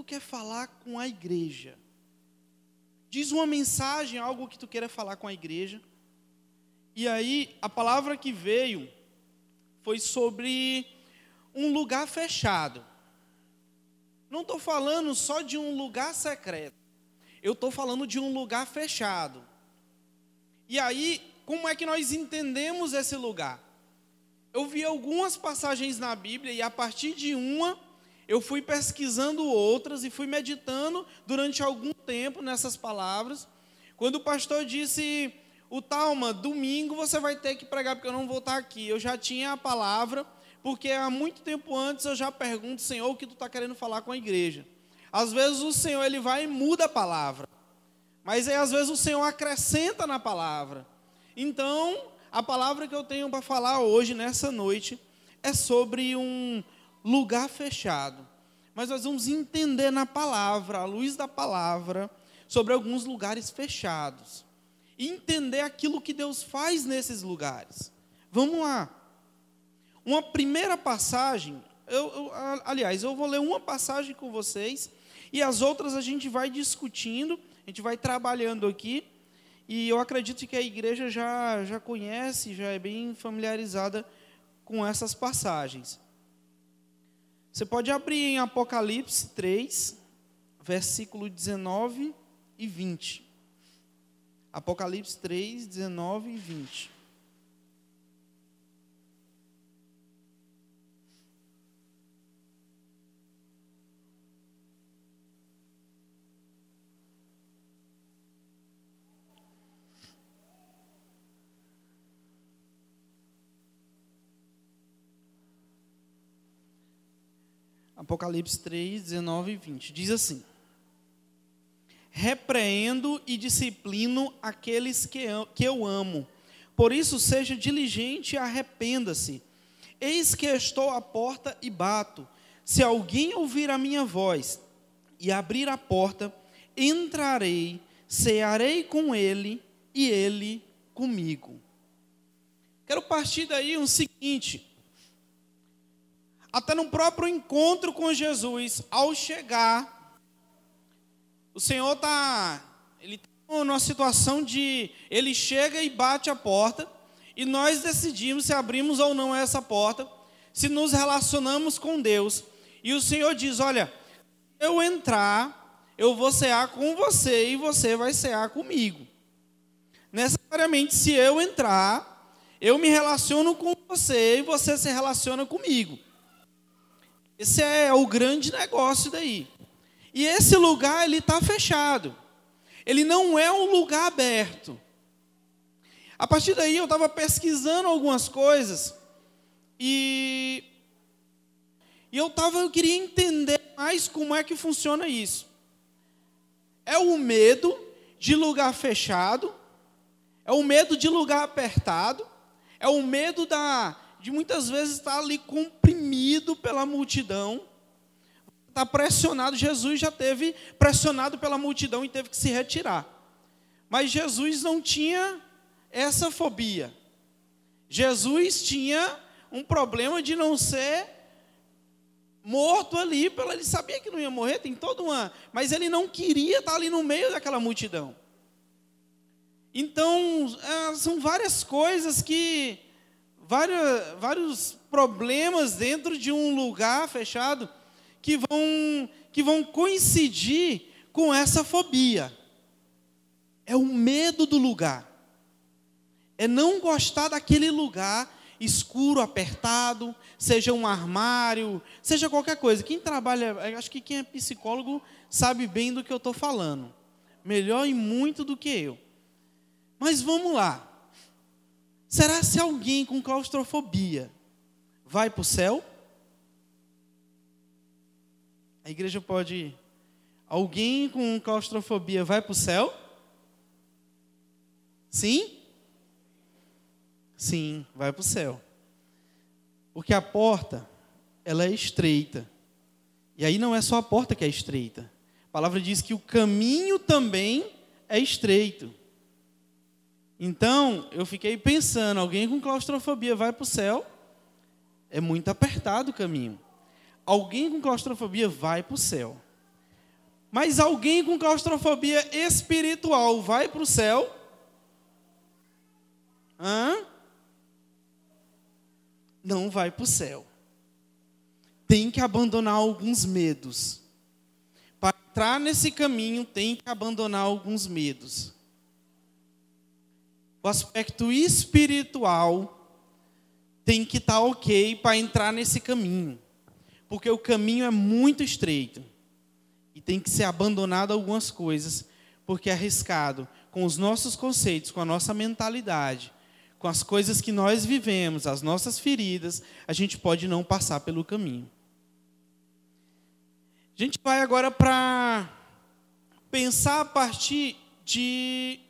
tu quer falar com a igreja? Diz uma mensagem, algo que tu queira falar com a igreja. E aí, a palavra que veio foi sobre um lugar fechado. Não estou falando só de um lugar secreto. Eu estou falando de um lugar fechado. E aí, como é que nós entendemos esse lugar? Eu vi algumas passagens na Bíblia e a partir de uma eu fui pesquisando outras e fui meditando durante algum tempo nessas palavras. Quando o pastor disse, o Talma, domingo você vai ter que pregar porque eu não vou estar aqui. Eu já tinha a palavra, porque há muito tempo antes eu já pergunto, Senhor, o que tu está querendo falar com a igreja? Às vezes o Senhor ele vai e muda a palavra, mas aí às vezes o Senhor acrescenta na palavra. Então, a palavra que eu tenho para falar hoje, nessa noite, é sobre um lugar fechado. Mas nós vamos entender na palavra, à luz da palavra, sobre alguns lugares fechados. E entender aquilo que Deus faz nesses lugares. Vamos lá. Uma primeira passagem, eu, eu, aliás, eu vou ler uma passagem com vocês, e as outras a gente vai discutindo, a gente vai trabalhando aqui, e eu acredito que a igreja já, já conhece, já é bem familiarizada com essas passagens. Você pode abrir em Apocalipse 3, versículo 19 e 20. Apocalipse 3, 19 e 20. Apocalipse 3, 19 e 20. Diz assim: Repreendo e disciplino aqueles que eu amo. Por isso, seja diligente e arrependa-se. Eis que estou à porta e bato. Se alguém ouvir a minha voz e abrir a porta, entrarei, cearei com ele e ele comigo. Quero partir daí um seguinte: até no próprio encontro com Jesus, ao chegar, o Senhor está, ele está numa situação de, ele chega e bate a porta, e nós decidimos se abrimos ou não essa porta, se nos relacionamos com Deus. E o Senhor diz: Olha, eu entrar, eu vou cear com você e você vai cear comigo. Necessariamente, se eu entrar, eu me relaciono com você e você se relaciona comigo. Esse é o grande negócio daí. E esse lugar ele está fechado. Ele não é um lugar aberto. A partir daí eu estava pesquisando algumas coisas e, e eu tava, eu queria entender mais como é que funciona isso. É o medo de lugar fechado, é o medo de lugar apertado, é o medo da de muitas vezes estar ali comprimido pela multidão, está pressionado. Jesus já teve pressionado pela multidão e teve que se retirar. Mas Jesus não tinha essa fobia. Jesus tinha um problema de não ser morto ali, ele sabia que não ia morrer, tem toda uma, mas ele não queria estar ali no meio daquela multidão. Então, é, são várias coisas que vários, vários problemas dentro de um lugar fechado que vão, que vão coincidir com essa fobia. É o medo do lugar. É não gostar daquele lugar escuro, apertado, seja um armário, seja qualquer coisa. Quem trabalha, acho que quem é psicólogo sabe bem do que eu estou falando. Melhor e muito do que eu. Mas vamos lá. Será se alguém com claustrofobia vai para o céu? A igreja pode. Alguém com claustrofobia vai para o céu? Sim? Sim, vai para o céu. Porque a porta, ela é estreita. E aí não é só a porta que é estreita. A palavra diz que o caminho também é estreito. Então, eu fiquei pensando, alguém com claustrofobia vai para o céu? É muito apertado o caminho. Alguém com claustrofobia vai para o céu. Mas alguém com claustrofobia espiritual vai para o céu? Hã? Não vai para o céu. Tem que abandonar alguns medos. Para entrar nesse caminho, tem que abandonar alguns medos. O aspecto espiritual tem que estar tá ok para entrar nesse caminho. Porque o caminho é muito estreito. E tem que ser abandonado algumas coisas, porque é arriscado com os nossos conceitos, com a nossa mentalidade, com as coisas que nós vivemos, as nossas feridas, a gente pode não passar pelo caminho. A gente vai agora para pensar a partir de,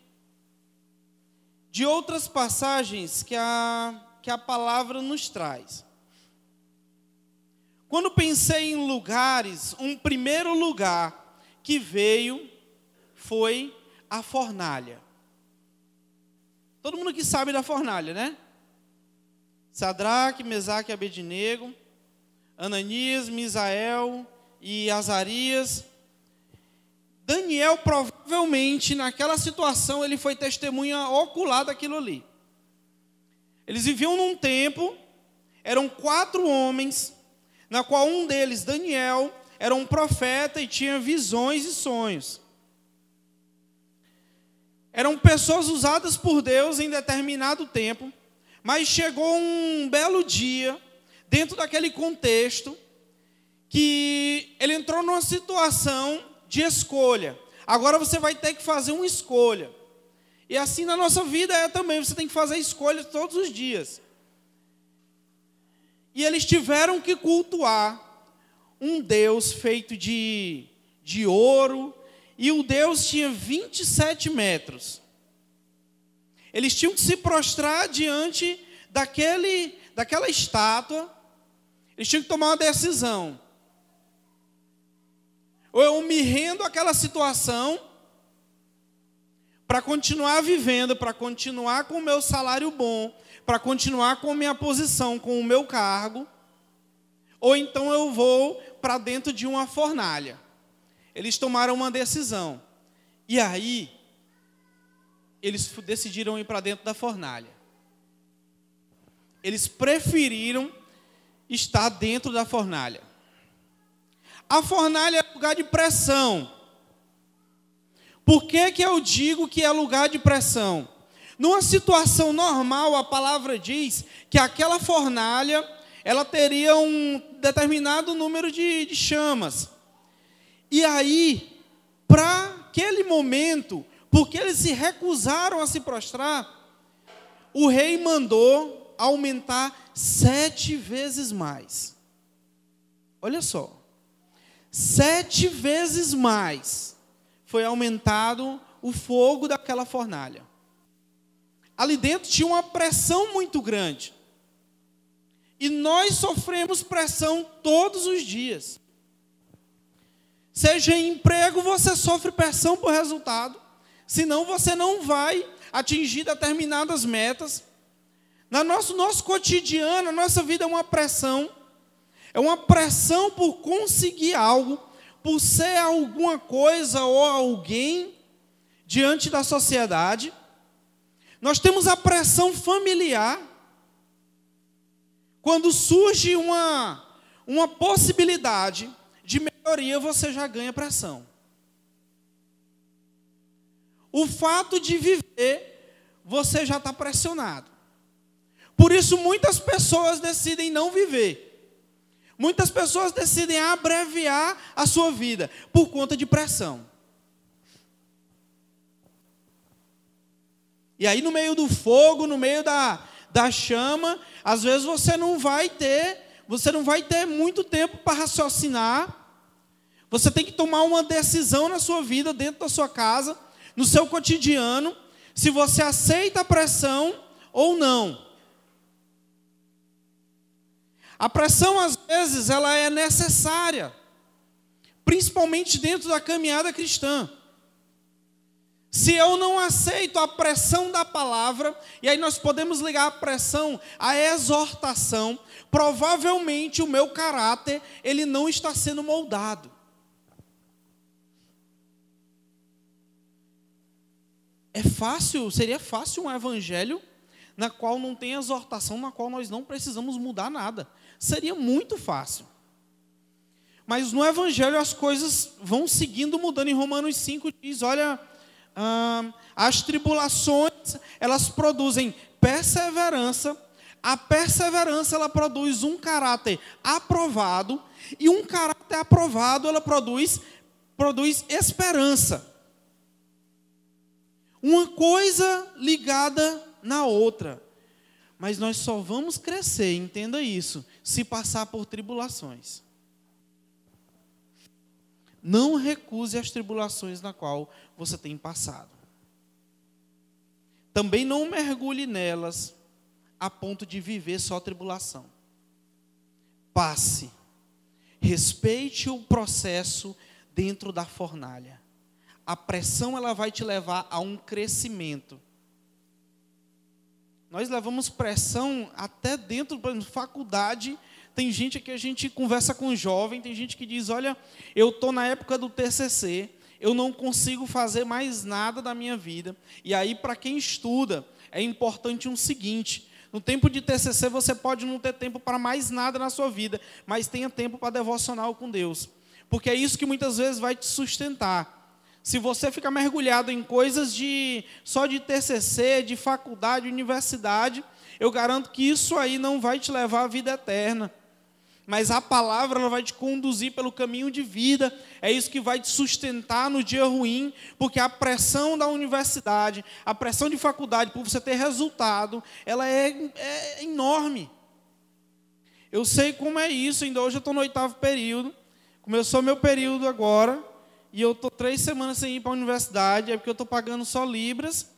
de outras passagens que a, que a palavra nos traz. Quando pensei em lugares, um primeiro lugar que veio foi a fornalha. Todo mundo que sabe da fornalha, né? Sadraque, Mesaque e Abednego, Ananias, Misael e Azarias. Daniel provavelmente naquela situação ele foi testemunha ocular daquilo ali. Eles viviam num tempo, eram quatro homens na qual um deles, Daniel, era um profeta e tinha visões e sonhos. Eram pessoas usadas por Deus em determinado tempo, mas chegou um belo dia, dentro daquele contexto, que ele entrou numa situação de escolha. Agora você vai ter que fazer uma escolha. E assim na nossa vida é também, você tem que fazer escolhas todos os dias. E eles tiveram que cultuar um Deus feito de, de ouro, e o Deus tinha 27 metros. Eles tinham que se prostrar diante daquele, daquela estátua, eles tinham que tomar uma decisão. Ou eu me rendo àquela situação para continuar vivendo, para continuar com o meu salário bom, para continuar com a minha posição, com o meu cargo, ou então eu vou para dentro de uma fornalha. Eles tomaram uma decisão. E aí, eles decidiram ir para dentro da fornalha. Eles preferiram estar dentro da fornalha. A fornalha é lugar de pressão. Por que, que eu digo que é lugar de pressão? Numa situação normal, a palavra diz que aquela fornalha ela teria um determinado número de, de chamas. E aí, para aquele momento, porque eles se recusaram a se prostrar, o rei mandou aumentar sete vezes mais. Olha só, sete vezes mais foi aumentado o fogo daquela fornalha ali dentro tinha uma pressão muito grande. E nós sofremos pressão todos os dias. Seja em emprego, você sofre pressão por resultado, senão você não vai atingir determinadas metas. No nosso, nosso cotidiano, a nossa vida é uma pressão, é uma pressão por conseguir algo, por ser alguma coisa ou alguém diante da sociedade. Nós temos a pressão familiar. Quando surge uma, uma possibilidade de melhoria, você já ganha pressão. O fato de viver, você já está pressionado. Por isso, muitas pessoas decidem não viver. Muitas pessoas decidem abreviar a sua vida por conta de pressão. E aí, no meio do fogo, no meio da, da chama, às vezes você não vai ter, você não vai ter muito tempo para raciocinar. Você tem que tomar uma decisão na sua vida, dentro da sua casa, no seu cotidiano, se você aceita a pressão ou não. A pressão, às vezes, ela é necessária, principalmente dentro da caminhada cristã. Se eu não aceito a pressão da palavra, e aí nós podemos ligar a pressão à exortação, provavelmente o meu caráter, ele não está sendo moldado. É fácil, seria fácil um evangelho na qual não tem exortação, na qual nós não precisamos mudar nada. Seria muito fácil. Mas no Evangelho as coisas vão seguindo mudando. Em Romanos 5 diz: olha, ah, as tribulações elas produzem perseverança. A perseverança ela produz um caráter aprovado e um caráter aprovado ela produz produz esperança. Uma coisa ligada na outra. Mas nós só vamos crescer, entenda isso, se passar por tribulações. Não recuse as tribulações na qual você tem passado. Também não mergulhe nelas a ponto de viver só tribulação. Passe. Respeite o processo dentro da fornalha. A pressão ela vai te levar a um crescimento. Nós levamos pressão até dentro da faculdade. Tem gente que a gente conversa com jovem, tem gente que diz: "Olha, eu tô na época do TCC, eu não consigo fazer mais nada da minha vida". E aí para quem estuda, é importante um seguinte: no tempo de TCC você pode não ter tempo para mais nada na sua vida, mas tenha tempo para devocional com Deus. Porque é isso que muitas vezes vai te sustentar. Se você ficar mergulhado em coisas de só de TCC, de faculdade, universidade, eu garanto que isso aí não vai te levar à vida eterna mas a palavra ela vai te conduzir pelo caminho de vida. É isso que vai te sustentar no dia ruim, porque a pressão da universidade, a pressão de faculdade por você ter resultado, ela é, é enorme. Eu sei como é isso, ainda hoje eu estou no oitavo período, começou meu período agora, e eu estou três semanas sem ir para a universidade, é porque eu estou pagando só Libras.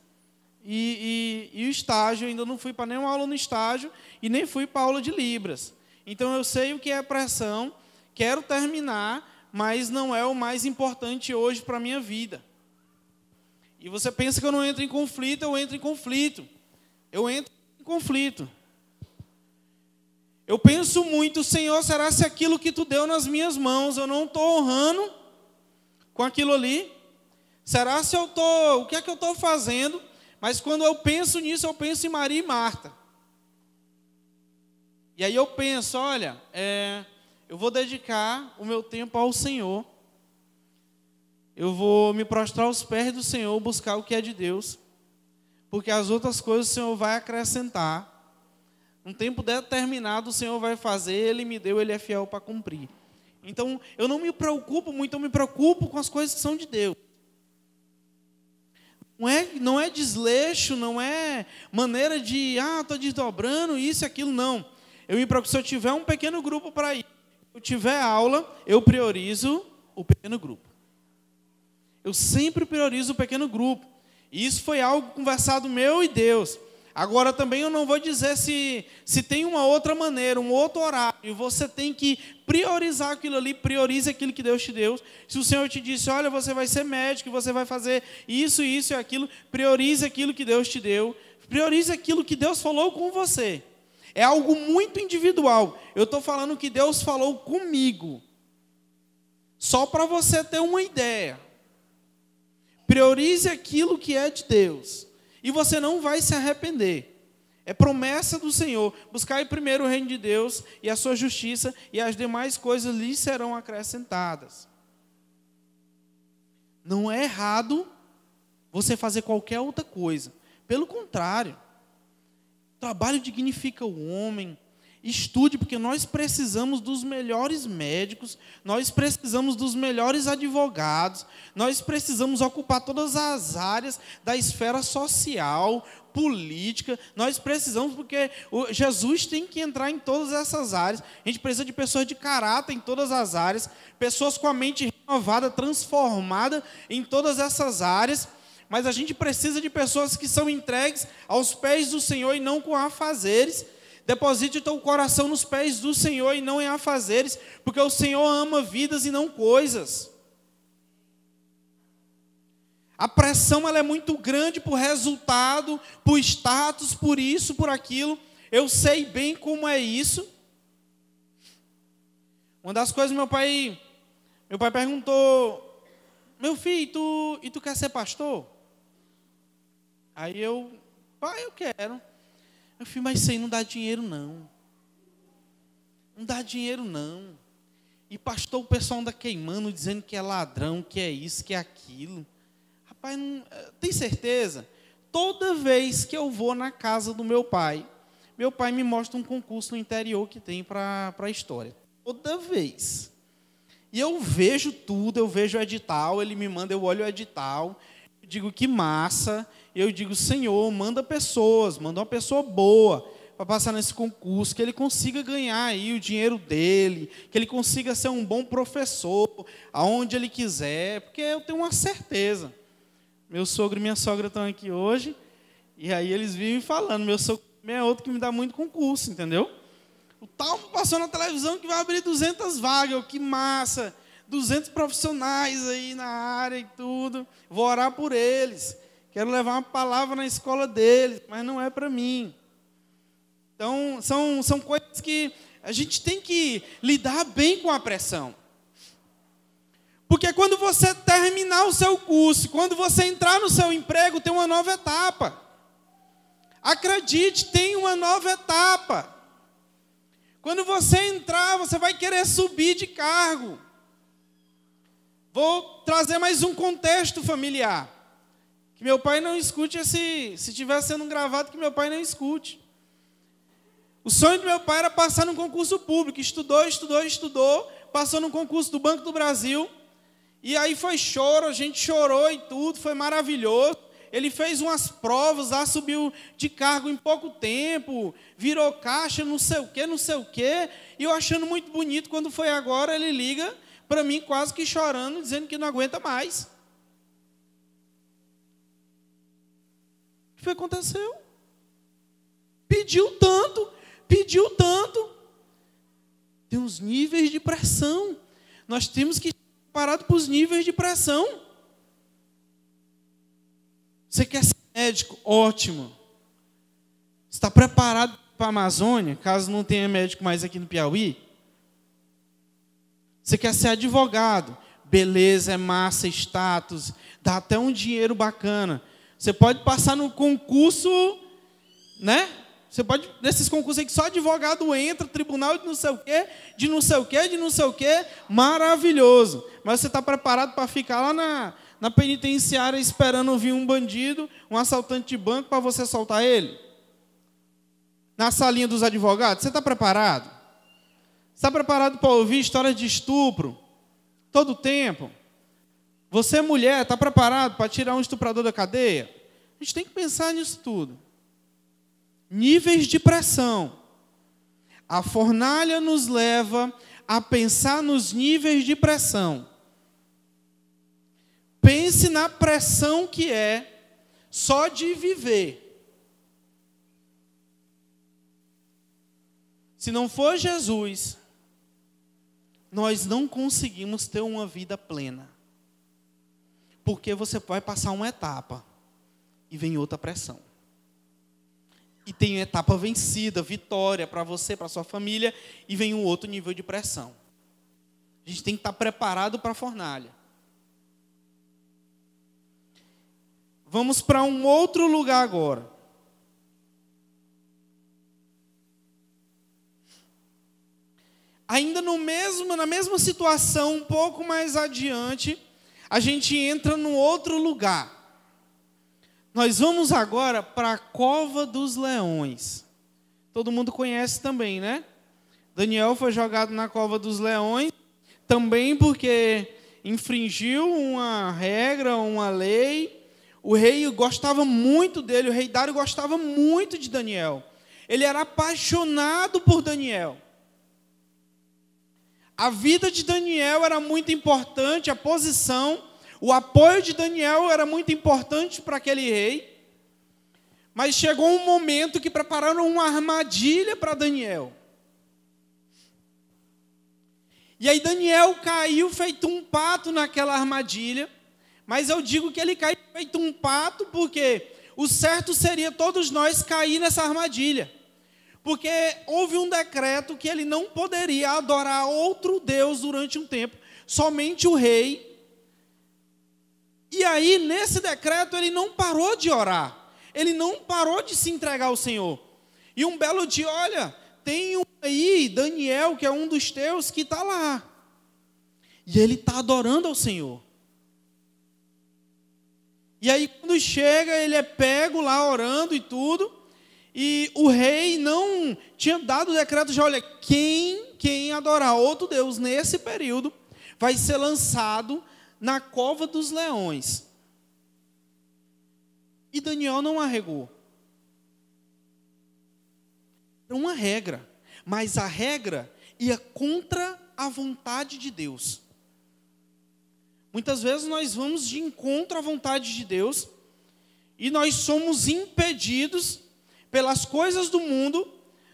E, e, e o estágio, ainda não fui para nenhuma aula no estágio e nem fui para aula de Libras. Então eu sei o que é pressão, quero terminar, mas não é o mais importante hoje para a minha vida. E você pensa que eu não entro em conflito, eu entro em conflito. Eu entro em conflito. Eu penso muito, Senhor, será se aquilo que tu deu nas minhas mãos eu não estou honrando com aquilo ali? Será se eu estou, o que é que eu estou fazendo? Mas quando eu penso nisso, eu penso em Maria e Marta. E aí eu penso, olha, é, eu vou dedicar o meu tempo ao Senhor. Eu vou me prostrar aos pés do Senhor, buscar o que é de Deus. Porque as outras coisas o Senhor vai acrescentar. Um tempo determinado o Senhor vai fazer, Ele me deu, Ele é fiel para cumprir. Então, eu não me preocupo muito, eu me preocupo com as coisas que são de Deus. Não é, não é desleixo, não é maneira de, ah, estou desdobrando isso e aquilo, não. Eu me preocupo, se eu tiver um pequeno grupo para ir, se eu tiver aula, eu priorizo o pequeno grupo. Eu sempre priorizo o pequeno grupo. E isso foi algo conversado meu e Deus. Agora também eu não vou dizer se, se tem uma outra maneira, um outro horário. Você tem que priorizar aquilo ali, priorize aquilo que Deus te deu. Se o Senhor te disse, olha, você vai ser médico, você vai fazer isso, isso e aquilo, priorize aquilo que Deus te deu. Priorize aquilo que Deus falou com você. É algo muito individual. Eu estou falando que Deus falou comigo. Só para você ter uma ideia. Priorize aquilo que é de Deus. E você não vai se arrepender. É promessa do Senhor. Buscai primeiro o reino de Deus e a sua justiça, e as demais coisas lhe serão acrescentadas. Não é errado você fazer qualquer outra coisa. Pelo contrário. Trabalho dignifica o homem. Estude, porque nós precisamos dos melhores médicos, nós precisamos dos melhores advogados, nós precisamos ocupar todas as áreas da esfera social, política, nós precisamos, porque Jesus tem que entrar em todas essas áreas. A gente precisa de pessoas de caráter em todas as áreas, pessoas com a mente renovada, transformada em todas essas áreas mas a gente precisa de pessoas que são entregues aos pés do Senhor e não com afazeres. Deposite o teu coração nos pés do Senhor e não em afazeres, porque o Senhor ama vidas e não coisas. A pressão ela é muito grande por resultado, por status, por isso, por aquilo. Eu sei bem como é isso. Uma das coisas meu pai, meu pai perguntou, meu filho, e tu, e tu quer ser pastor? Aí eu, pai, eu quero. Eu falei, mas isso aí não dá dinheiro não. Não dá dinheiro não. E pastor, o pessoal anda queimando, dizendo que é ladrão, que é isso, que é aquilo. Não, eh, tem certeza? Toda vez que eu vou na casa do meu pai, meu pai me mostra um concurso no interior que tem para a história. Toda vez. E eu vejo tudo, eu vejo o edital, ele me manda, eu olho o edital, eu digo que massa, eu digo, Senhor, manda pessoas, manda uma pessoa boa para passar nesse concurso, que ele consiga ganhar aí o dinheiro dele, que ele consiga ser um bom professor, aonde ele quiser, porque eu tenho uma certeza. Meu sogro e minha sogra estão aqui hoje, e aí eles vivem falando, meu sogro é outro que me dá muito concurso, entendeu? O tal passou na televisão que vai abrir 200 vagas, que massa! 200 profissionais aí na área e tudo. Vou orar por eles. Quero levar uma palavra na escola deles, mas não é para mim. Então, são, são coisas que a gente tem que lidar bem com a pressão. Porque quando você terminar o seu curso, quando você entrar no seu emprego, tem uma nova etapa. Acredite, tem uma nova etapa. Quando você entrar, você vai querer subir de cargo. Vou trazer mais um contexto familiar. Que meu pai não escute esse, se estiver sendo gravado, que meu pai não escute. O sonho do meu pai era passar num concurso público. Estudou, estudou, estudou, passou no concurso do Banco do Brasil. E aí foi choro, a gente chorou e tudo, foi maravilhoso. Ele fez umas provas, lá subiu de cargo em pouco tempo, virou caixa, não sei o quê, não sei o quê. E eu achando muito bonito, quando foi agora, ele liga para mim quase que chorando, dizendo que não aguenta mais. O que foi aconteceu? Pediu tanto, pediu tanto. Tem uns níveis de pressão. Nós temos que estar preparados para os níveis de pressão. Você quer ser médico? Ótimo. Está preparado para a Amazônia, caso não tenha médico mais aqui no Piauí? Você quer ser advogado? Beleza, é massa, status, dá até um dinheiro bacana. Você pode passar no concurso, né? Você pode, nesses concursos aí que só advogado entra, tribunal de não sei o quê, de não sei o quê, de não sei o quê, maravilhoso. Mas você está preparado para ficar lá na, na penitenciária esperando vir um bandido, um assaltante de banco, para você soltar ele? Na salinha dos advogados, você está preparado? Está preparado para ouvir histórias de estupro? Todo tempo? Você, mulher, está preparado para tirar um estuprador da cadeia? A gente tem que pensar nisso tudo níveis de pressão. A fornalha nos leva a pensar nos níveis de pressão. Pense na pressão que é só de viver. Se não for Jesus, nós não conseguimos ter uma vida plena. Porque você vai passar uma etapa e vem outra pressão e tem etapa vencida, vitória para você, para sua família, e vem um outro nível de pressão. A gente tem que estar preparado para a fornalha. Vamos para um outro lugar agora. Ainda no mesmo, na mesma situação, um pouco mais adiante, a gente entra num outro lugar. Nós vamos agora para a cova dos leões. Todo mundo conhece também, né? Daniel foi jogado na cova dos leões, também porque infringiu uma regra, uma lei. O rei gostava muito dele, o rei Dário gostava muito de Daniel. Ele era apaixonado por Daniel. A vida de Daniel era muito importante, a posição o apoio de Daniel era muito importante para aquele rei, mas chegou um momento que prepararam uma armadilha para Daniel. E aí Daniel caiu feito um pato naquela armadilha, mas eu digo que ele caiu feito um pato porque o certo seria todos nós cair nessa armadilha. Porque houve um decreto que ele não poderia adorar outro Deus durante um tempo, somente o rei e aí, nesse decreto, ele não parou de orar. ele não parou de se entregar ao Senhor. E um belo dia, olha, tem um aí, Daniel, que é um dos teus, que está lá. E ele está adorando ao Senhor. E aí, quando chega, ele é pego lá orando e tudo. E o rei não tinha dado o decreto de: olha, quem, quem adorar outro Deus nesse período vai ser lançado na cova dos leões. E Daniel não arregou. Era uma regra, mas a regra ia contra a vontade de Deus. Muitas vezes nós vamos de encontro à vontade de Deus e nós somos impedidos pelas coisas do mundo.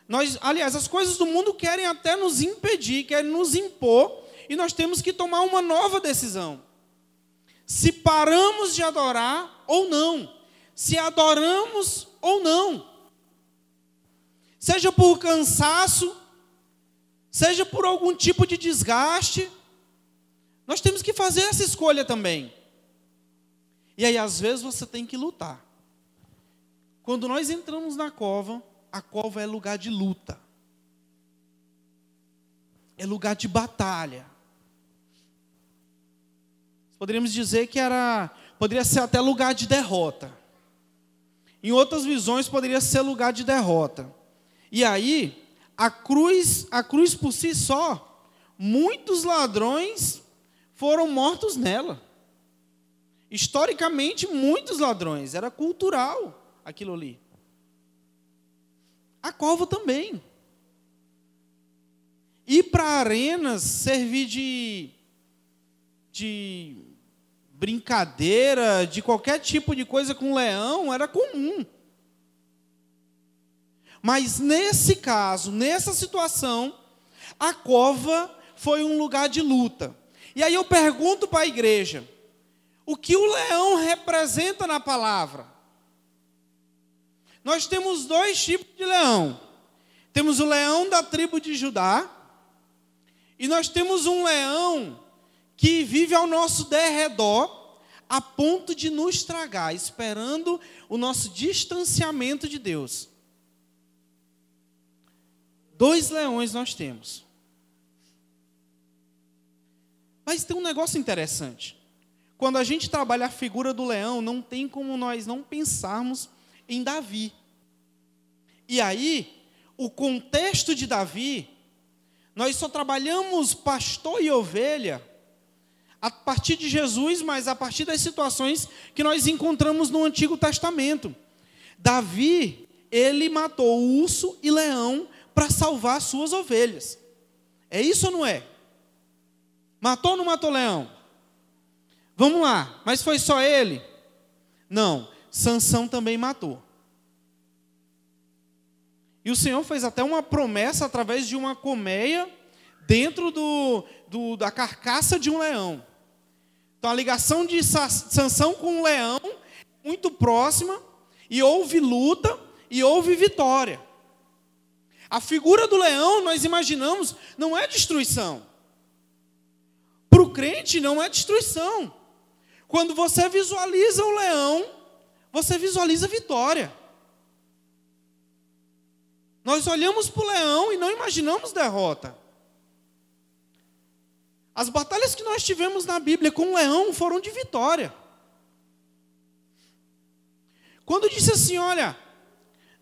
Nós, aliás, as coisas do mundo querem até nos impedir, querem nos impor e nós temos que tomar uma nova decisão. Se paramos de adorar ou não, se adoramos ou não, seja por cansaço, seja por algum tipo de desgaste, nós temos que fazer essa escolha também. E aí, às vezes, você tem que lutar. Quando nós entramos na cova, a cova é lugar de luta, é lugar de batalha. Poderíamos dizer que era, poderia ser até lugar de derrota. Em outras visões poderia ser lugar de derrota. E aí, a cruz, a cruz por si só, muitos ladrões foram mortos nela. Historicamente, muitos ladrões, era cultural aquilo ali. A cova também. Ir para arenas servir de, de brincadeira, de qualquer tipo de coisa com leão, era comum. Mas nesse caso, nessa situação, a cova foi um lugar de luta. E aí eu pergunto para a igreja: o que o leão representa na palavra? Nós temos dois tipos de leão. Temos o leão da tribo de Judá, e nós temos um leão que vive ao nosso derredor, a ponto de nos tragar, esperando o nosso distanciamento de Deus. Dois leões nós temos. Mas tem um negócio interessante. Quando a gente trabalha a figura do leão, não tem como nós não pensarmos em Davi. E aí, o contexto de Davi, nós só trabalhamos pastor e ovelha a partir de Jesus, mas a partir das situações que nós encontramos no Antigo Testamento. Davi, ele matou urso e leão para salvar suas ovelhas. É isso ou não é? Matou ou não matou leão? Vamos lá, mas foi só ele? Não, Sansão também matou. E o Senhor fez até uma promessa através de uma colmeia dentro do, do, da carcaça de um leão. Então a ligação de Sansão com o leão é muito próxima e houve luta e houve vitória. A figura do leão, nós imaginamos, não é destruição. Para o crente não é destruição. Quando você visualiza o leão, você visualiza vitória. Nós olhamos para o leão e não imaginamos derrota. As batalhas que nós tivemos na Bíblia com o leão foram de vitória. Quando disse assim: Olha,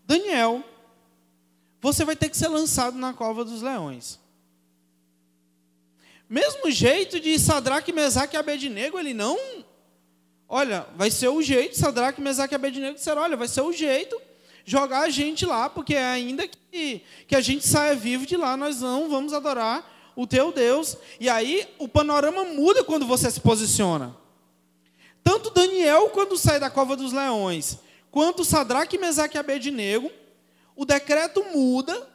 Daniel, você vai ter que ser lançado na cova dos leões. Mesmo jeito de Sadraque, Mesaque e Abednego, ele não. Olha, vai ser o jeito, Sadraque, Mesaque e Abednego disseram: Olha, vai ser o jeito jogar a gente lá, porque ainda que, que a gente saia vivo de lá, nós não vamos adorar o teu Deus. E aí o panorama muda quando você se posiciona. Tanto Daniel, quando sai da cova dos leões, quanto Sadraque, Mesaque e Abednego, o decreto muda,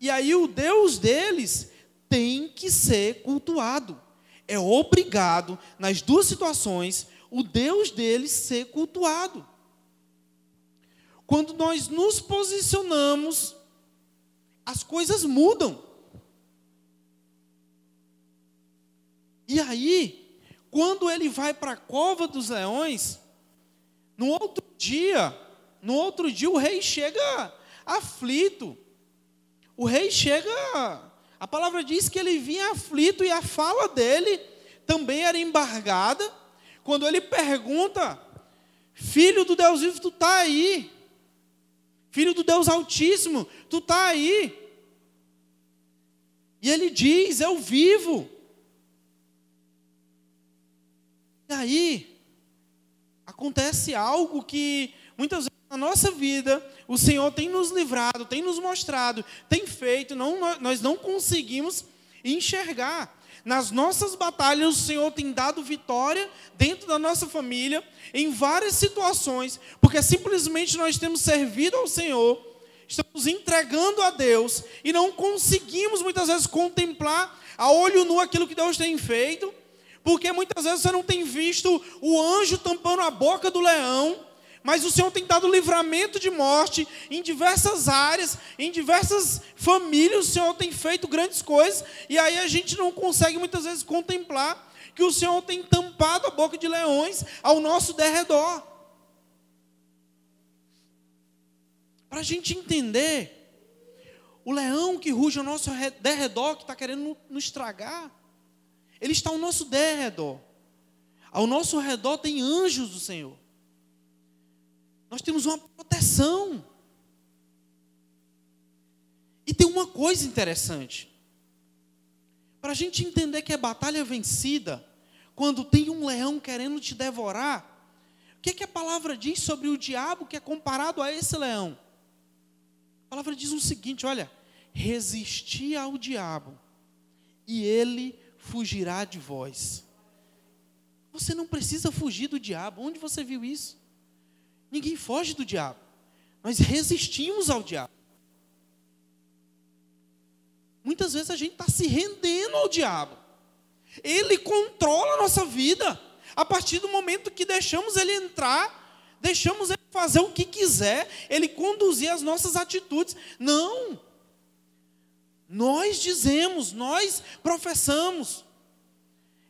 e aí o Deus deles tem que ser cultuado. É obrigado, nas duas situações, o Deus deles ser cultuado. Quando nós nos posicionamos, as coisas mudam. E aí, quando ele vai para a cova dos leões, no outro dia, No outro dia o rei chega aflito. O rei chega. A palavra diz que ele vinha aflito e a fala dele também era embargada. Quando ele pergunta: Filho do Deus vivo, tu está aí. Filho do Deus Altíssimo, tu está aí. E ele diz: Eu vivo. E aí, acontece algo que muitas vezes na nossa vida o Senhor tem nos livrado, tem nos mostrado, tem feito, não, nós não conseguimos enxergar. Nas nossas batalhas, o Senhor tem dado vitória dentro da nossa família, em várias situações, porque simplesmente nós temos servido ao Senhor, estamos entregando a Deus e não conseguimos muitas vezes contemplar a olho nu aquilo que Deus tem feito, porque muitas vezes você não tem visto o anjo tampando a boca do leão, mas o Senhor tem dado livramento de morte em diversas áreas, em diversas famílias, o Senhor tem feito grandes coisas, e aí a gente não consegue muitas vezes contemplar que o Senhor tem tampado a boca de leões ao nosso derredor. Para a gente entender, o leão que ruge ao nosso derredor, que está querendo nos estragar, ele está ao nosso derredor. Ao nosso redor tem anjos do Senhor. Nós temos uma proteção. E tem uma coisa interessante. Para a gente entender que a batalha é vencida, quando tem um leão querendo te devorar, o que, é que a palavra diz sobre o diabo que é comparado a esse leão? A palavra diz o seguinte: olha, resistir ao diabo, e ele fugirá de vós. Você não precisa fugir do diabo. Onde você viu isso? Ninguém foge do diabo. Nós resistimos ao diabo. Muitas vezes a gente está se rendendo ao diabo. Ele controla a nossa vida. A partir do momento que deixamos ele entrar, deixamos ele fazer o que quiser, ele conduzir as nossas atitudes. Não. Nós dizemos, nós professamos.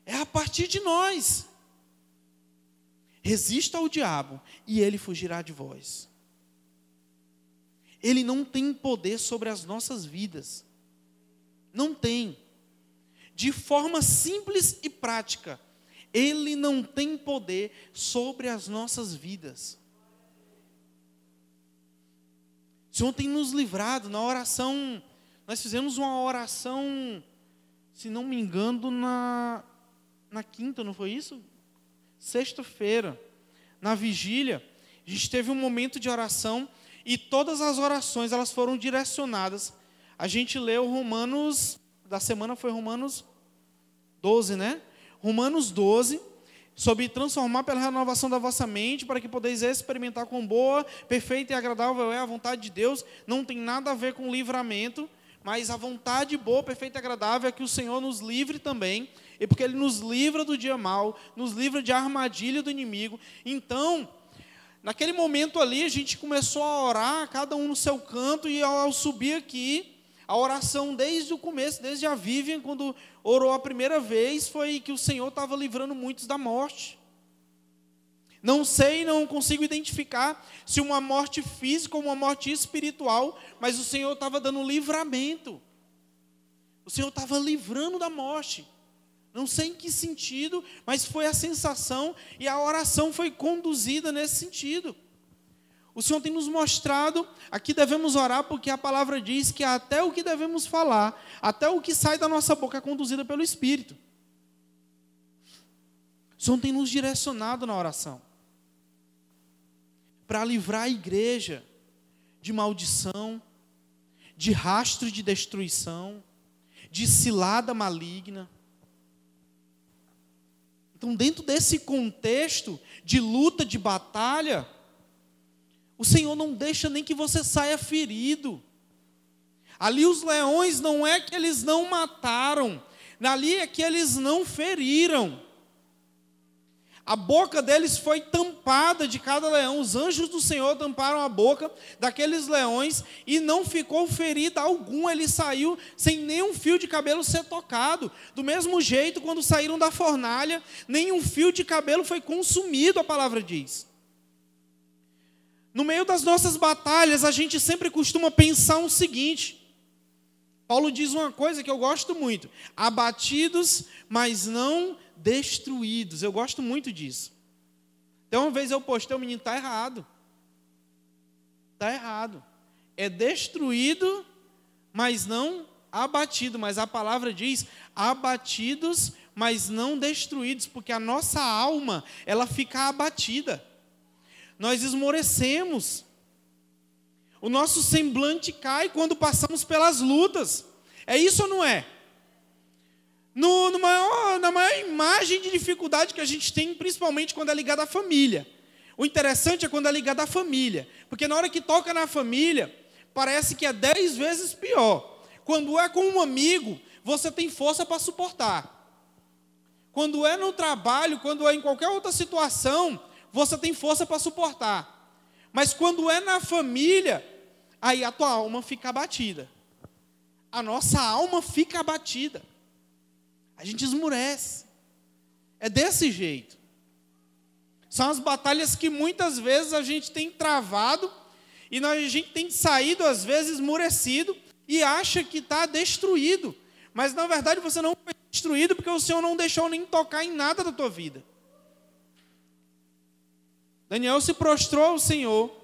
É a partir de nós. Resista ao diabo e ele fugirá de vós. Ele não tem poder sobre as nossas vidas. Não tem. De forma simples e prática, ele não tem poder sobre as nossas vidas. O Senhor tem nos livrado na oração. Nós fizemos uma oração, se não me engano, na, na quinta, não foi isso? sexta-feira, na vigília, a gente teve um momento de oração e todas as orações elas foram direcionadas. A gente leu Romanos, da semana foi Romanos 12, né? Romanos 12, sobre transformar pela renovação da vossa mente, para que podeis experimentar com boa, perfeita e agradável é a vontade de Deus. Não tem nada a ver com livramento, mas a vontade boa, perfeita e agradável é que o Senhor nos livre também e porque Ele nos livra do dia mal, nos livra de armadilha do inimigo. Então, naquele momento ali, a gente começou a orar, cada um no seu canto, e ao, ao subir aqui, a oração desde o começo, desde a Vivian, quando orou a primeira vez, foi que o Senhor estava livrando muitos da morte. Não sei, não consigo identificar se uma morte física ou uma morte espiritual, mas o Senhor estava dando livramento. O Senhor estava livrando da morte. Não sei em que sentido, mas foi a sensação e a oração foi conduzida nesse sentido. O Senhor tem nos mostrado, aqui devemos orar, porque a palavra diz que até o que devemos falar, até o que sai da nossa boca é conduzido pelo Espírito. O Senhor tem nos direcionado na oração para livrar a igreja de maldição, de rastro de destruição, de cilada maligna. Então, dentro desse contexto de luta, de batalha, o Senhor não deixa nem que você saia ferido. Ali os leões não é que eles não mataram, ali é que eles não feriram. A boca deles foi tampada de cada leão. Os anjos do Senhor tamparam a boca daqueles leões e não ficou ferida algum. Ele saiu sem nenhum fio de cabelo ser tocado. Do mesmo jeito, quando saíram da fornalha, nenhum fio de cabelo foi consumido, a palavra diz. No meio das nossas batalhas, a gente sempre costuma pensar o seguinte: Paulo diz uma coisa que eu gosto muito: abatidos, mas não destruídos. Eu gosto muito disso. Então, uma vez eu postei, o menino está errado. Está errado. É destruído, mas não abatido. Mas a palavra diz abatidos, mas não destruídos, porque a nossa alma, ela fica abatida. Nós esmorecemos. O nosso semblante cai quando passamos pelas lutas. É isso ou não é? No, no maior, na maior imagem de dificuldade que a gente tem, principalmente quando é ligada à família. O interessante é quando é ligado à família, porque na hora que toca na família, parece que é dez vezes pior. Quando é com um amigo, você tem força para suportar. Quando é no trabalho, quando é em qualquer outra situação, você tem força para suportar. Mas quando é na família, aí a tua alma fica abatida. A nossa alma fica abatida. A gente esmurece. É desse jeito. São as batalhas que muitas vezes a gente tem travado e nós, a gente tem saído, às vezes, esmurecido e acha que está destruído. Mas na verdade você não foi destruído porque o Senhor não deixou nem tocar em nada da tua vida. Daniel se prostrou ao Senhor.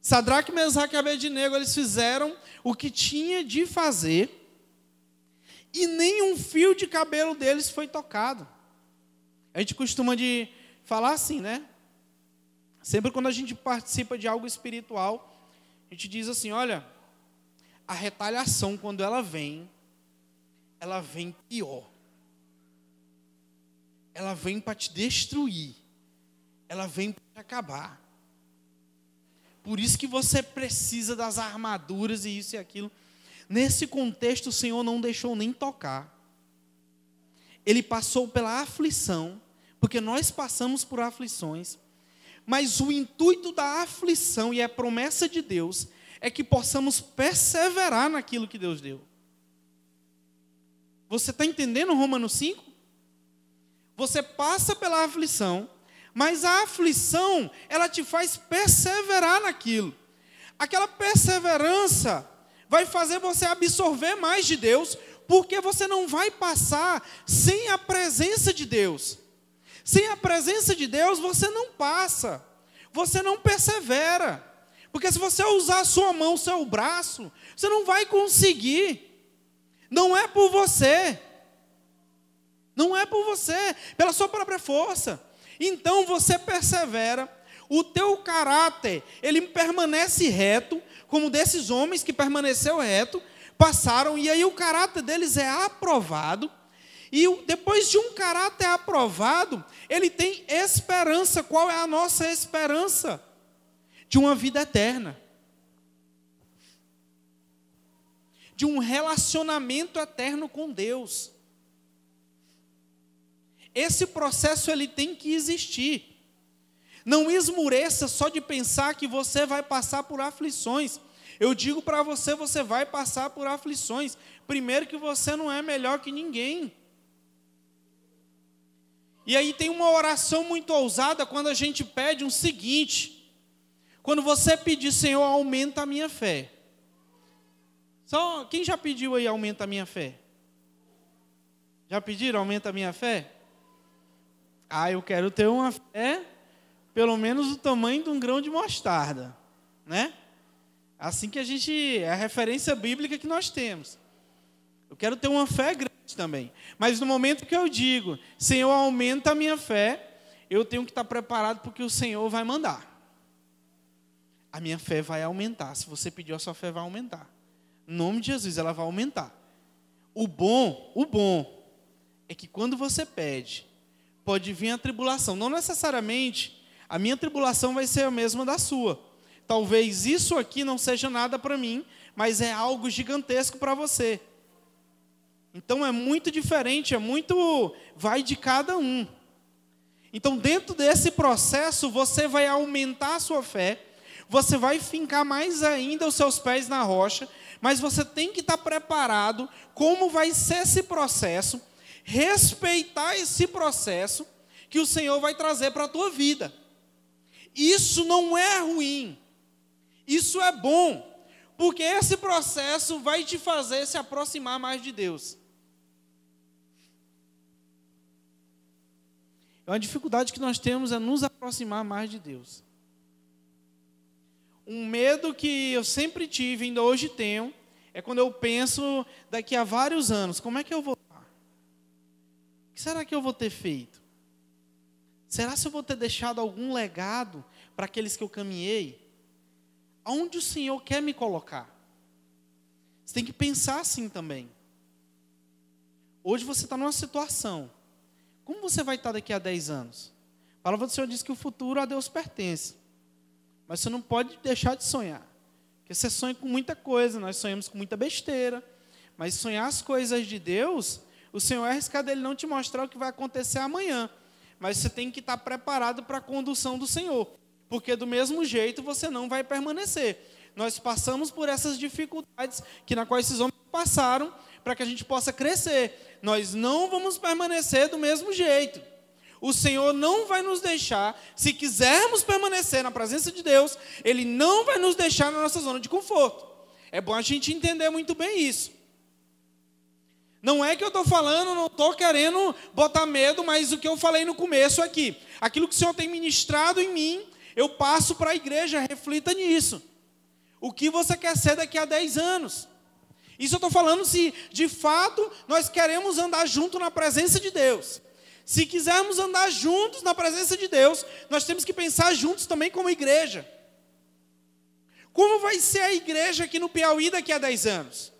Sadraque, Mesaque e Abednego, eles fizeram o que tinha de fazer e nem um fio de cabelo deles foi tocado. A gente costuma de falar assim, né? Sempre quando a gente participa de algo espiritual, a gente diz assim: olha, a retaliação, quando ela vem, ela vem pior. Ela vem para te destruir. Ela vem para te acabar. Por isso que você precisa das armaduras e isso e aquilo. Nesse contexto, o Senhor não deixou nem tocar. Ele passou pela aflição porque nós passamos por aflições, mas o intuito da aflição e a promessa de Deus é que possamos perseverar naquilo que Deus deu. Você está entendendo Romanos 5? Você passa pela aflição, mas a aflição, ela te faz perseverar naquilo. Aquela perseverança vai fazer você absorver mais de Deus, porque você não vai passar sem a presença de Deus. Sem a presença de Deus, você não passa, você não persevera. Porque se você usar a sua mão, seu braço, você não vai conseguir. Não é por você. Não é por você, pela sua própria força. Então você persevera, o teu caráter, ele permanece reto, como desses homens que permaneceu reto, passaram e aí o caráter deles é aprovado e depois de um caráter aprovado, ele tem esperança. Qual é a nossa esperança? De uma vida eterna. De um relacionamento eterno com Deus. Esse processo ele tem que existir. Não esmureça só de pensar que você vai passar por aflições. Eu digo para você, você vai passar por aflições. Primeiro que você não é melhor que ninguém. E aí tem uma oração muito ousada quando a gente pede um seguinte: quando você pedir, Senhor, aumenta a minha fé. Só quem já pediu aí aumenta a minha fé? Já pediram aumenta a minha fé? Ah, eu quero ter uma fé pelo menos o tamanho de um grão de mostarda, né? Assim que a gente é a referência bíblica que nós temos. Eu quero ter uma fé grande também. Mas no momento que eu digo, Senhor, aumenta a minha fé, eu tenho que estar preparado porque o Senhor vai mandar. A minha fé vai aumentar. Se você pedir, a sua fé vai aumentar. Em nome de Jesus, ela vai aumentar. O bom, o bom, é que quando você pede, pode vir a tribulação. Não necessariamente a minha tribulação vai ser a mesma da sua. Talvez isso aqui não seja nada para mim, mas é algo gigantesco para você. Então é muito diferente, é muito. vai de cada um. Então, dentro desse processo, você vai aumentar a sua fé, você vai fincar mais ainda os seus pés na rocha, mas você tem que estar preparado como vai ser esse processo, respeitar esse processo que o Senhor vai trazer para a tua vida. Isso não é ruim. Isso é bom, porque esse processo vai te fazer se aproximar mais de Deus. É uma dificuldade que nós temos é nos aproximar mais de Deus. Um medo que eu sempre tive, ainda hoje tenho, é quando eu penso daqui a vários anos, como é que eu vou estar? O que será que eu vou ter feito? Será se eu vou ter deixado algum legado para aqueles que eu caminhei? Aonde o Senhor quer me colocar? Você tem que pensar assim também. Hoje você está numa situação. Como você vai estar daqui a 10 anos? A palavra do Senhor diz que o futuro a Deus pertence. Mas você não pode deixar de sonhar. Porque você sonha com muita coisa, nós sonhamos com muita besteira. Mas sonhar as coisas de Deus, o Senhor é arriscado ele não te mostrar o que vai acontecer amanhã. Mas você tem que estar preparado para a condução do Senhor. Porque do mesmo jeito você não vai permanecer. Nós passamos por essas dificuldades que na qual esses homens passaram para que a gente possa crescer. Nós não vamos permanecer do mesmo jeito. O Senhor não vai nos deixar, se quisermos permanecer na presença de Deus, Ele não vai nos deixar na nossa zona de conforto. É bom a gente entender muito bem isso. Não é que eu estou falando, não estou querendo botar medo, mas o que eu falei no começo aqui, aquilo que o Senhor tem ministrado em mim, eu passo para a igreja, reflita nisso. O que você quer ser daqui a 10 anos? Isso eu estou falando se de fato nós queremos andar junto na presença de Deus. Se quisermos andar juntos na presença de Deus, nós temos que pensar juntos também como igreja. Como vai ser a igreja aqui no Piauí daqui a 10 anos?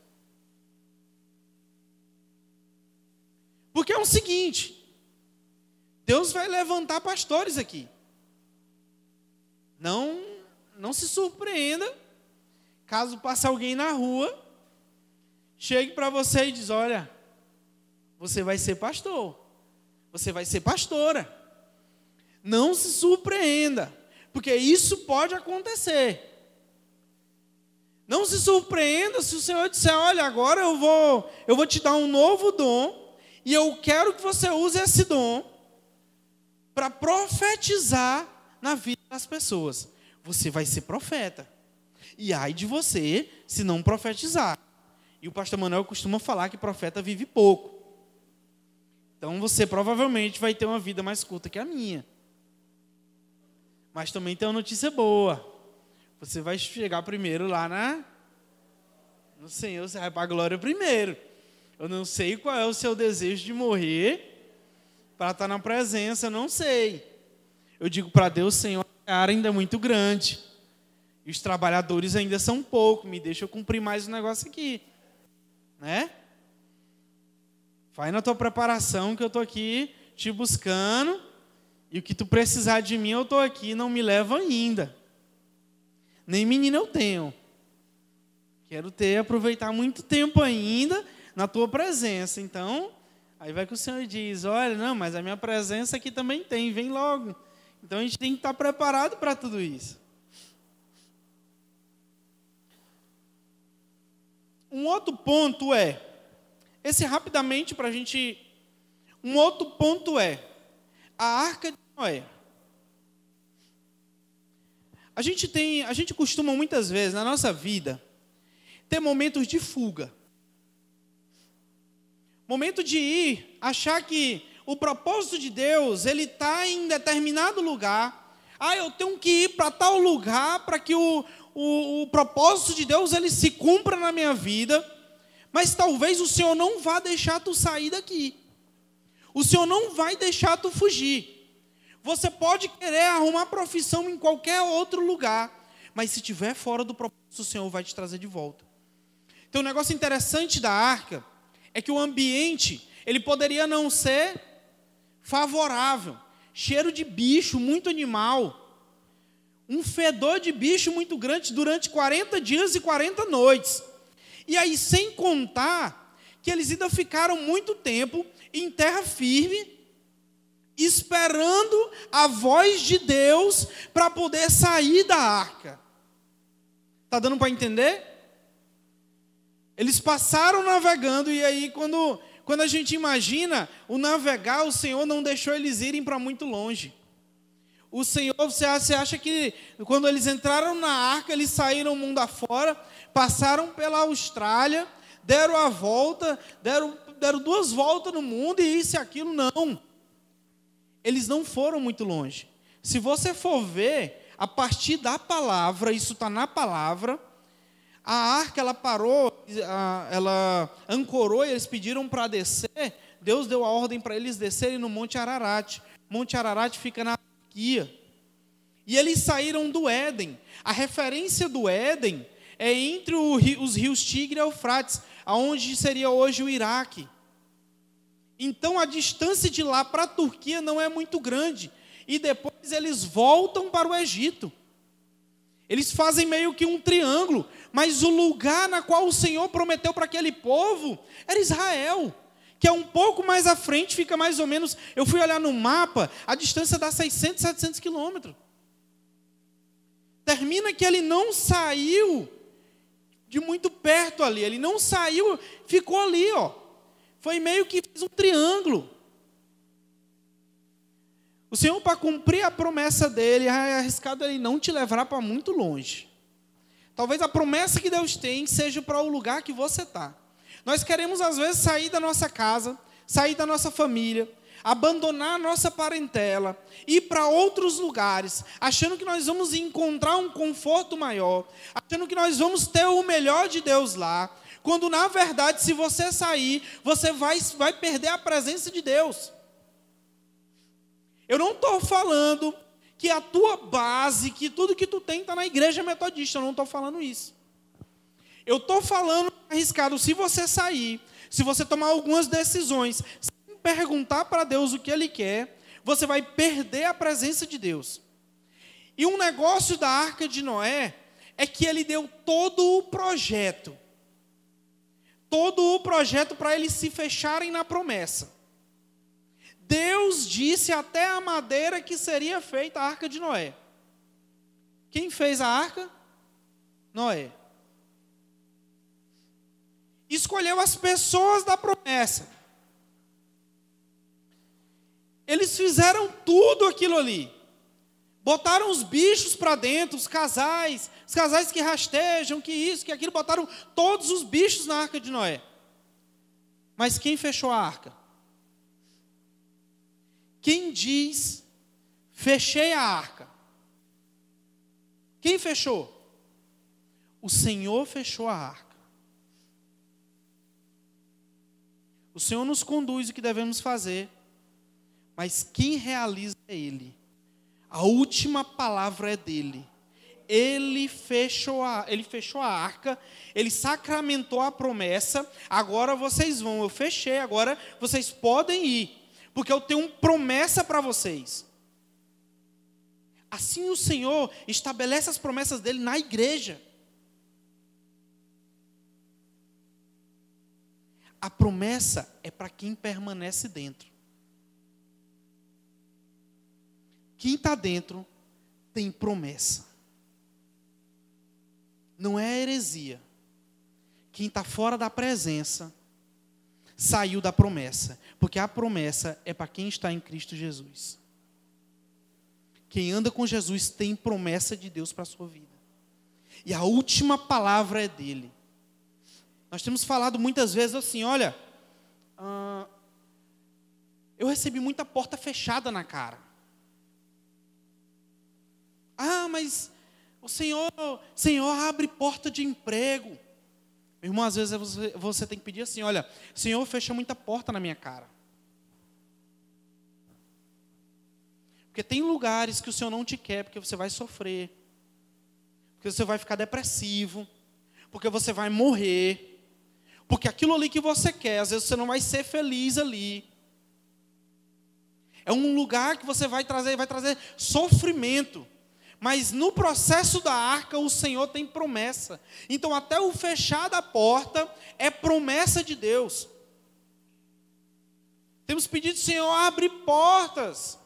Porque é o seguinte: Deus vai levantar pastores aqui. Não, não se surpreenda caso passe alguém na rua, chegue para você e diz: "Olha, você vai ser pastor" você vai ser pastora. Não se surpreenda, porque isso pode acontecer. Não se surpreenda se o Senhor disser: "Olha, agora eu vou, eu vou te dar um novo dom e eu quero que você use esse dom para profetizar na vida das pessoas. Você vai ser profeta. E ai de você se não profetizar. E o pastor Manuel costuma falar que profeta vive pouco. Então você provavelmente vai ter uma vida mais curta que a minha. Mas também tem uma notícia boa. Você vai chegar primeiro lá na no Senhor, você vai para a glória primeiro. Eu não sei qual é o seu desejo de morrer para estar na presença, eu não sei. Eu digo para Deus, Senhor, a cara ainda é muito grande. E os trabalhadores ainda são pouco, me deixa eu cumprir mais um negócio aqui. Né? Vai na tua preparação que eu estou aqui te buscando. E o que tu precisar de mim, eu estou aqui, não me leva ainda. Nem menina eu tenho. Quero ter, aproveitar muito tempo ainda na tua presença. Então, aí vai que o Senhor diz: Olha, não, mas a minha presença aqui também tem, vem logo. Então a gente tem que estar preparado para tudo isso. Um outro ponto é esse rapidamente para a gente. Um outro ponto é a arca de Noé. A gente tem, a gente costuma muitas vezes na nossa vida ter momentos de fuga. Momento de ir, achar que o propósito de Deus, ele está em determinado lugar. Ah, eu tenho que ir para tal lugar para que o, o, o propósito de Deus ele se cumpra na minha vida mas talvez o Senhor não vá deixar tu sair daqui. O Senhor não vai deixar tu fugir. Você pode querer arrumar profissão em qualquer outro lugar, mas se estiver fora do propósito, o Senhor vai te trazer de volta. Então, um negócio interessante da arca é que o ambiente, ele poderia não ser favorável. Cheiro de bicho, muito animal. Um fedor de bicho muito grande durante 40 dias e 40 noites. E aí, sem contar que eles ainda ficaram muito tempo em terra firme, esperando a voz de Deus para poder sair da arca. Está dando para entender? Eles passaram navegando, e aí, quando, quando a gente imagina o navegar, o Senhor não deixou eles irem para muito longe. o Senhor, você acha que quando eles entraram na arca, eles saíram mundo afora, passaram pela Austrália, deram a volta, deram, deram duas voltas no mundo e isso e aquilo, não. Eles não foram muito longe. Se você for ver, a partir da palavra, isso está na palavra, a arca ela parou, ela ancorou e eles pediram para descer. Deus deu a ordem para eles descerem no Monte Ararat. Monte Ararat fica na Turquia. E eles saíram do Éden. A referência do Éden é entre os rios Tigre e Eufrates, aonde seria hoje o Iraque. Então a distância de lá para a Turquia não é muito grande. E depois eles voltam para o Egito. Eles fazem meio que um triângulo, mas o lugar na qual o Senhor prometeu para aquele povo era Israel, que é um pouco mais à frente, fica mais ou menos. Eu fui olhar no mapa, a distância dá 600, 700 quilômetros. Termina que ele não saiu de muito perto ali, ele não saiu, ficou ali, ó. Foi meio que fez um triângulo. O Senhor, para cumprir a promessa dele, é arriscado ele não te levar para muito longe. Talvez a promessa que Deus tem seja para o lugar que você está. Nós queremos, às vezes, sair da nossa casa, sair da nossa família, abandonar a nossa parentela, ir para outros lugares, achando que nós vamos encontrar um conforto maior, achando que nós vamos ter o melhor de Deus lá, quando na verdade, se você sair, você vai, vai perder a presença de Deus. Eu não estou falando que a tua base, que tudo que tu tem está na igreja metodista, eu não estou falando isso. Eu estou falando arriscado, se você sair, se você tomar algumas decisões, perguntar para Deus o que Ele quer, você vai perder a presença de Deus. E um negócio da arca de Noé é que ele deu todo o projeto. Todo o projeto para eles se fecharem na promessa. Deus disse até a madeira que seria feita a arca de Noé. Quem fez a arca? Noé. Escolheu as pessoas da promessa. Eles fizeram tudo aquilo ali. Botaram os bichos para dentro, os casais, os casais que rastejam, que isso, que aquilo, botaram todos os bichos na arca de Noé. Mas quem fechou a arca? Quem diz, fechei a arca? Quem fechou? O Senhor fechou a arca. O Senhor nos conduz o que devemos fazer mas quem realiza é Ele. A última palavra é dele. Ele fechou a, ele fechou a arca, ele sacramentou a promessa. Agora vocês vão, eu fechei, agora vocês podem ir, porque eu tenho uma promessa para vocês. Assim o Senhor estabelece as promessas dele na igreja. A promessa é para quem permanece dentro. Quem está dentro tem promessa. Não é heresia. Quem está fora da presença saiu da promessa, porque a promessa é para quem está em Cristo Jesus. Quem anda com Jesus tem promessa de Deus para a sua vida. E a última palavra é dele. Nós temos falado muitas vezes assim: olha, uh, eu recebi muita porta fechada na cara. Ah, mas o Senhor, Senhor abre porta de emprego. Meu irmão, às vezes você, você tem que pedir assim: olha, Senhor, fecha muita porta na minha cara. Porque tem lugares que o Senhor não te quer, porque você vai sofrer, porque você vai ficar depressivo, porque você vai morrer, porque aquilo ali que você quer, às vezes você não vai ser feliz ali. É um lugar que você vai trazer, vai trazer sofrimento. Mas no processo da arca, o Senhor tem promessa. Então, até o fechar da porta é promessa de Deus. Temos pedido, Senhor, abre portas.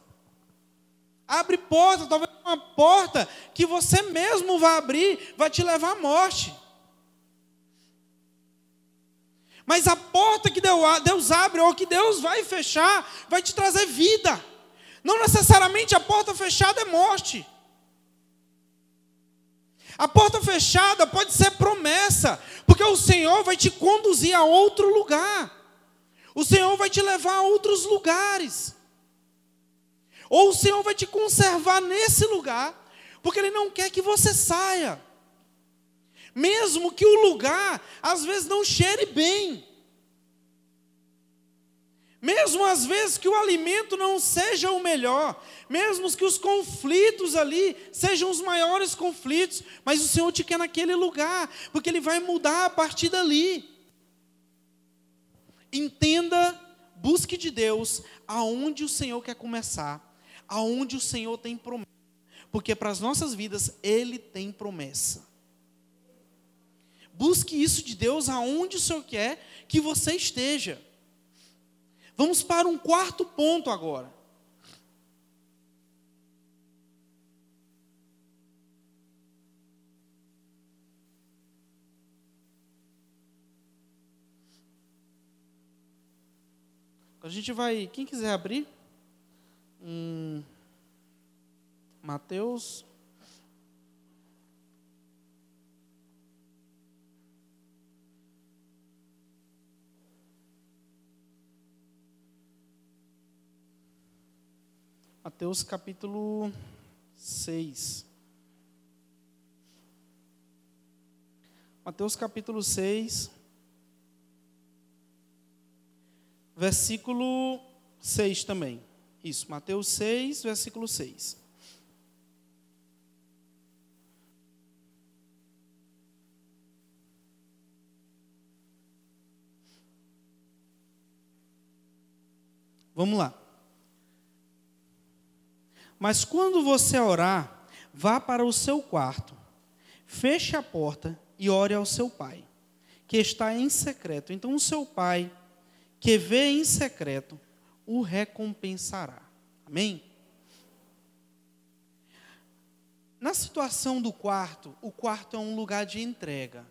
Abre portas, talvez uma porta que você mesmo vai abrir, vai te levar à morte. Mas a porta que Deus abre, ou que Deus vai fechar, vai te trazer vida. Não necessariamente a porta fechada é morte. A porta fechada pode ser promessa, porque o Senhor vai te conduzir a outro lugar. O Senhor vai te levar a outros lugares. Ou o Senhor vai te conservar nesse lugar, porque Ele não quer que você saia. Mesmo que o lugar, às vezes, não cheire bem. Mesmo às vezes que o alimento não seja o melhor, mesmo que os conflitos ali sejam os maiores conflitos, mas o Senhor te quer naquele lugar, porque Ele vai mudar a partir dali. Entenda, busque de Deus aonde o Senhor quer começar, aonde o Senhor tem promessa, porque para as nossas vidas Ele tem promessa. Busque isso de Deus aonde o Senhor quer que você esteja. Vamos para um quarto ponto agora. A gente vai, quem quiser abrir, um, Mateus Mateus capítulo 6. Mateus capítulo 6, versículo 6 também. Isso, Mateus 6, versículo 6. Vamos lá. Mas quando você orar, vá para o seu quarto, feche a porta e ore ao seu pai, que está em secreto. Então o seu pai, que vê em secreto, o recompensará. Amém? Na situação do quarto, o quarto é um lugar de entrega.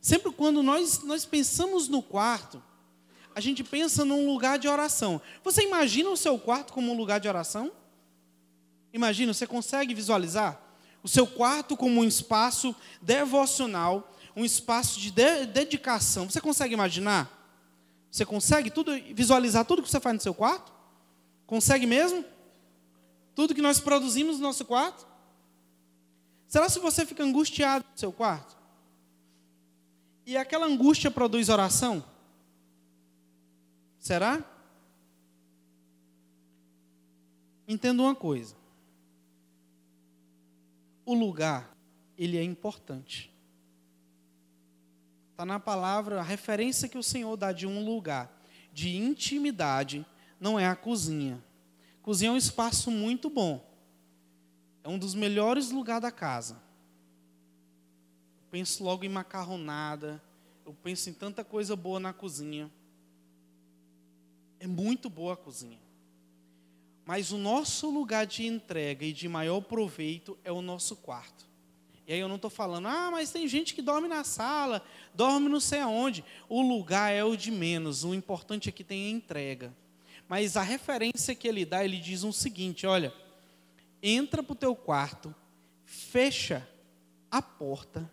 Sempre quando nós, nós pensamos no quarto, a gente pensa num lugar de oração. Você imagina o seu quarto como um lugar de oração? Imagina, você consegue visualizar o seu quarto como um espaço devocional, um espaço de, de dedicação. Você consegue imaginar? Você consegue tudo visualizar tudo que você faz no seu quarto? Consegue mesmo? Tudo que nós produzimos no nosso quarto? Será se você fica angustiado no seu quarto? E aquela angústia produz oração? Será? Entenda uma coisa. O lugar, ele é importante. Está na palavra, a referência que o Senhor dá de um lugar de intimidade não é a cozinha. Cozinha é um espaço muito bom. É um dos melhores lugares da casa. Eu penso logo em macarronada, eu penso em tanta coisa boa na cozinha. É muito boa a cozinha. Mas o nosso lugar de entrega e de maior proveito é o nosso quarto. E aí eu não estou falando, ah, mas tem gente que dorme na sala, dorme não sei aonde. O lugar é o de menos, o importante é que tenha entrega. Mas a referência que ele dá, ele diz o um seguinte: olha, entra para o teu quarto, fecha a porta,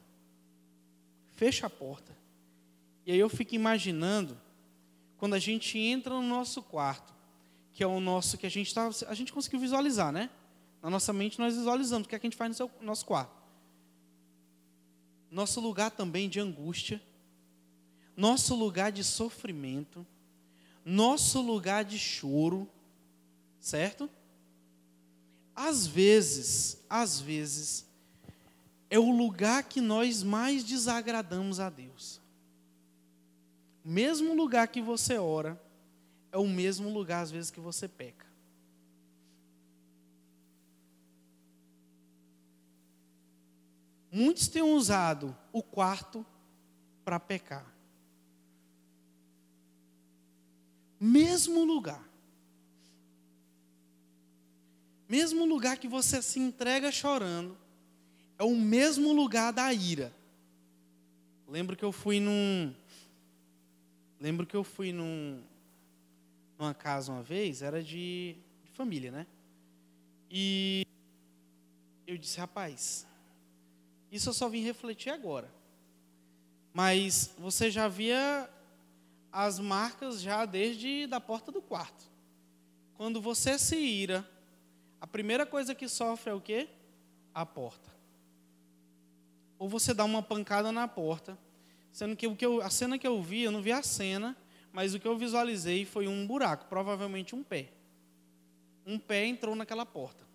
fecha a porta. E aí eu fico imaginando quando a gente entra no nosso quarto, que é o nosso, que a gente tá, a gente conseguiu visualizar, né? Na nossa mente nós visualizamos o que, é que a gente faz no, seu, no nosso quarto. Nosso lugar também de angústia, nosso lugar de sofrimento, nosso lugar de choro, certo? Às vezes, às vezes, é o lugar que nós mais desagradamos a Deus mesmo lugar que você ora, é o mesmo lugar às vezes que você peca. Muitos têm usado o quarto para pecar. Mesmo lugar. Mesmo lugar que você se entrega chorando, é o mesmo lugar da ira. Lembro que eu fui num, Lembro que eu fui num, numa casa uma vez, era de, de família, né? E eu disse, rapaz, isso eu só vim refletir agora. Mas você já via as marcas já desde da porta do quarto. Quando você se ira, a primeira coisa que sofre é o quê? A porta. Ou você dá uma pancada na porta, sendo que, o que eu, a cena que eu vi, eu não vi a cena, mas o que eu visualizei foi um buraco, provavelmente um pé. Um pé entrou naquela porta.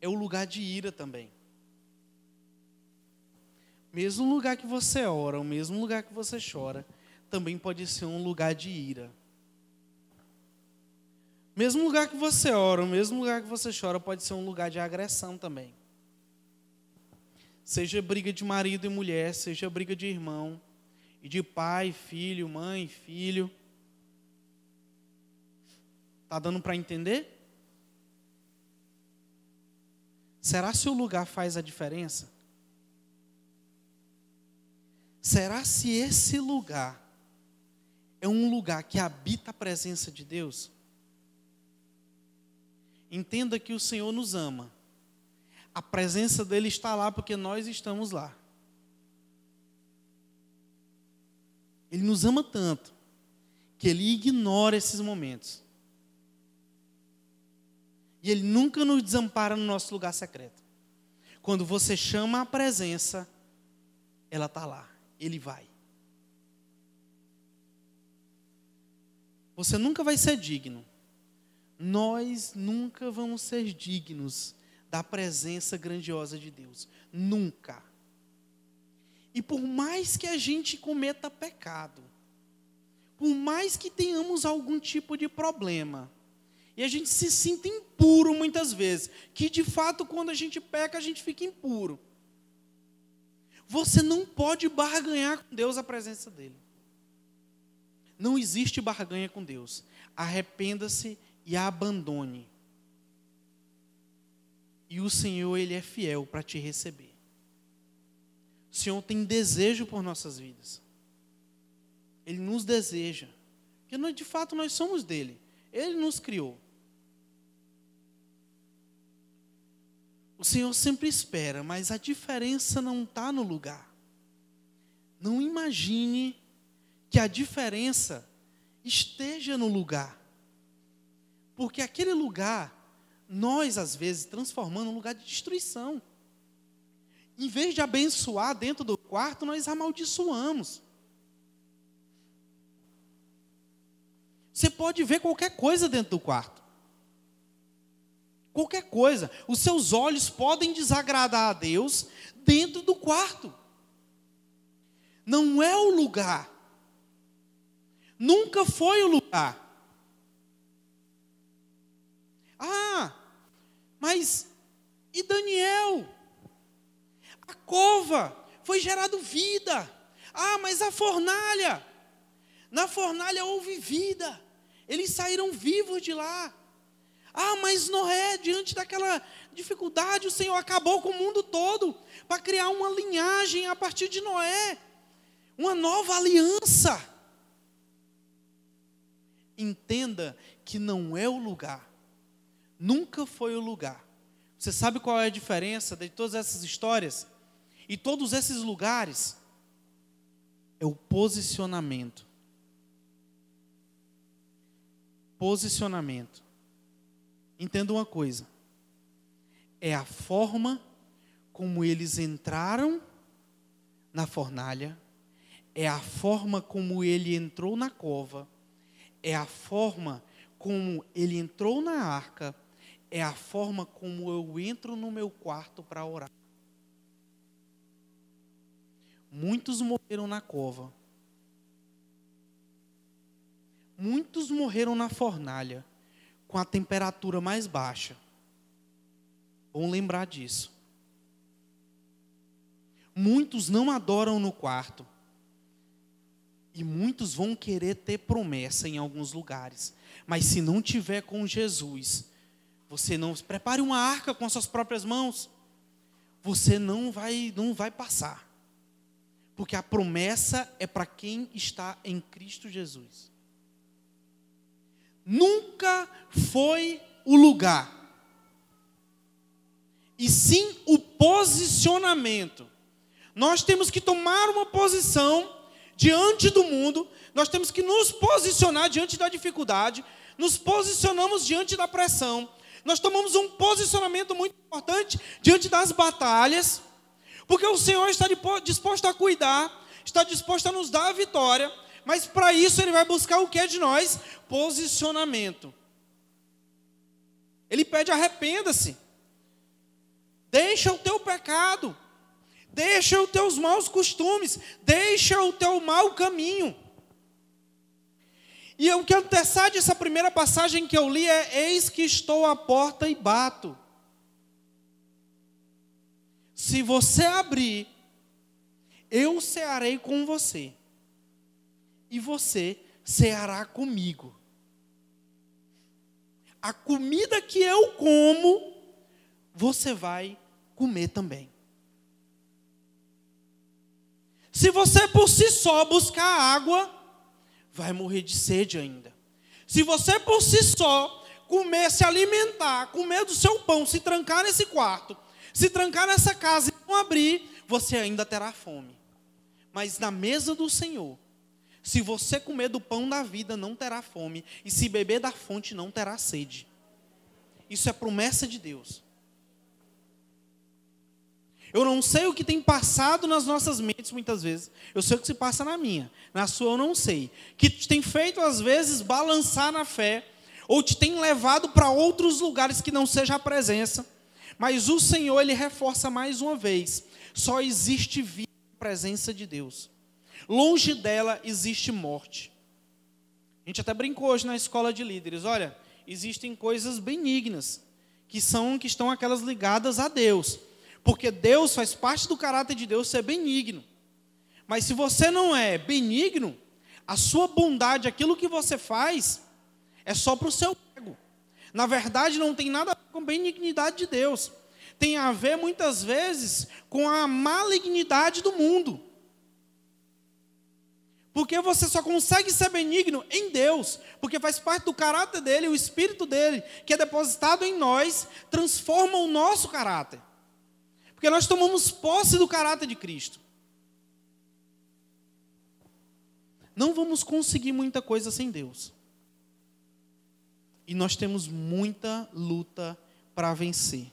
É o lugar de ira também. Mesmo lugar que você ora, o mesmo lugar que você chora, também pode ser um lugar de ira. Mesmo lugar que você ora, o mesmo lugar que você chora, pode ser um lugar de agressão também. Seja briga de marido e mulher, seja briga de irmão, e de pai, filho, mãe, filho. Tá dando para entender? Será se o lugar faz a diferença? Será se esse lugar é um lugar que habita a presença de Deus? Entenda que o Senhor nos ama. A presença dele está lá porque nós estamos lá. Ele nos ama tanto que ele ignora esses momentos. E ele nunca nos desampara no nosso lugar secreto. Quando você chama a presença, ela está lá, ele vai. Você nunca vai ser digno nós nunca vamos ser dignos da presença grandiosa de Deus. Nunca. E por mais que a gente cometa pecado, por mais que tenhamos algum tipo de problema, e a gente se sinta impuro muitas vezes, que de fato quando a gente peca a gente fica impuro. Você não pode barganhar com Deus a presença dele. Não existe barganha com Deus. Arrependa-se e abandone. E o Senhor, Ele é fiel para te receber. O Senhor tem desejo por nossas vidas. Ele nos deseja. Porque nós, de fato nós somos dele. Ele nos criou. O Senhor sempre espera, mas a diferença não está no lugar. Não imagine que a diferença esteja no lugar. Porque aquele lugar, nós às vezes transformamos num lugar de destruição. Em vez de abençoar dentro do quarto, nós amaldiçoamos. Você pode ver qualquer coisa dentro do quarto. Qualquer coisa. Os seus olhos podem desagradar a Deus dentro do quarto. Não é o lugar. Nunca foi o lugar. Ah, mas e Daniel? A cova foi gerado vida. Ah, mas a fornalha. Na fornalha houve vida. Eles saíram vivos de lá. Ah, mas Noé, diante daquela dificuldade, o Senhor acabou com o mundo todo para criar uma linhagem a partir de Noé, uma nova aliança. Entenda que não é o lugar nunca foi o lugar. Você sabe qual é a diferença de todas essas histórias? E todos esses lugares é o posicionamento. Posicionamento. Entenda uma coisa. É a forma como eles entraram na fornalha, é a forma como ele entrou na cova, é a forma como ele entrou na arca, é a forma como eu entro no meu quarto para orar. Muitos morreram na cova. Muitos morreram na fornalha, com a temperatura mais baixa. Bom lembrar disso. Muitos não adoram no quarto. E muitos vão querer ter promessa em alguns lugares. Mas se não tiver com Jesus, você não prepare uma arca com as suas próprias mãos, você não vai não vai passar. Porque a promessa é para quem está em Cristo Jesus. nunca foi o lugar, e sim o posicionamento. Nós temos que tomar uma posição diante do mundo, nós temos que nos posicionar diante da dificuldade, nos posicionamos diante da pressão, nós tomamos um posicionamento muito importante diante das batalhas, porque o Senhor está disposto a cuidar, está disposto a nos dar a vitória, mas para isso Ele vai buscar o que é de nós? Posicionamento. Ele pede arrependa-se, deixa o teu pecado, deixa os teus maus costumes, deixa o teu mau caminho. E o que antecede essa primeira passagem que eu li é: Eis que estou à porta e bato. Se você abrir, eu cearei com você, e você ceará comigo. A comida que eu como, você vai comer também. Se você por si só buscar água, vai morrer de sede ainda. Se você por si só comer, se alimentar, comer do seu pão, se trancar nesse quarto, se trancar nessa casa e não abrir, você ainda terá fome. Mas na mesa do Senhor, se você comer do pão da vida, não terá fome, e se beber da fonte, não terá sede. Isso é promessa de Deus. Eu não sei o que tem passado nas nossas mentes muitas vezes. Eu sei o que se passa na minha. Na sua eu não sei. Que te tem feito às vezes balançar na fé, ou te tem levado para outros lugares que não seja a presença. Mas o Senhor, ele reforça mais uma vez: só existe vida na presença de Deus. Longe dela existe morte. A gente até brincou hoje na escola de líderes. Olha, existem coisas benignas que são que estão aquelas ligadas a Deus. Porque Deus faz parte do caráter de Deus ser benigno. Mas se você não é benigno, a sua bondade, aquilo que você faz, é só para o seu ego. Na verdade, não tem nada a ver com a benignidade de Deus. Tem a ver, muitas vezes, com a malignidade do mundo. Porque você só consegue ser benigno em Deus, porque faz parte do caráter dele, o espírito dele, que é depositado em nós, transforma o nosso caráter. Porque nós tomamos posse do caráter de Cristo. Não vamos conseguir muita coisa sem Deus. E nós temos muita luta para vencer.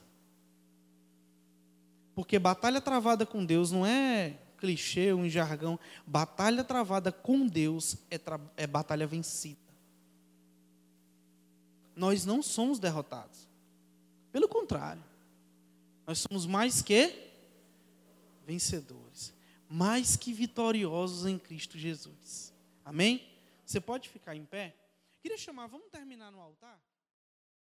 Porque batalha travada com Deus não é clichê, um jargão. Batalha travada com Deus é, é batalha vencida. Nós não somos derrotados. Pelo contrário. Nós somos mais que vencedores, mais que vitoriosos em Cristo Jesus. Amém? Você pode ficar em pé? Queria chamar, vamos terminar no altar?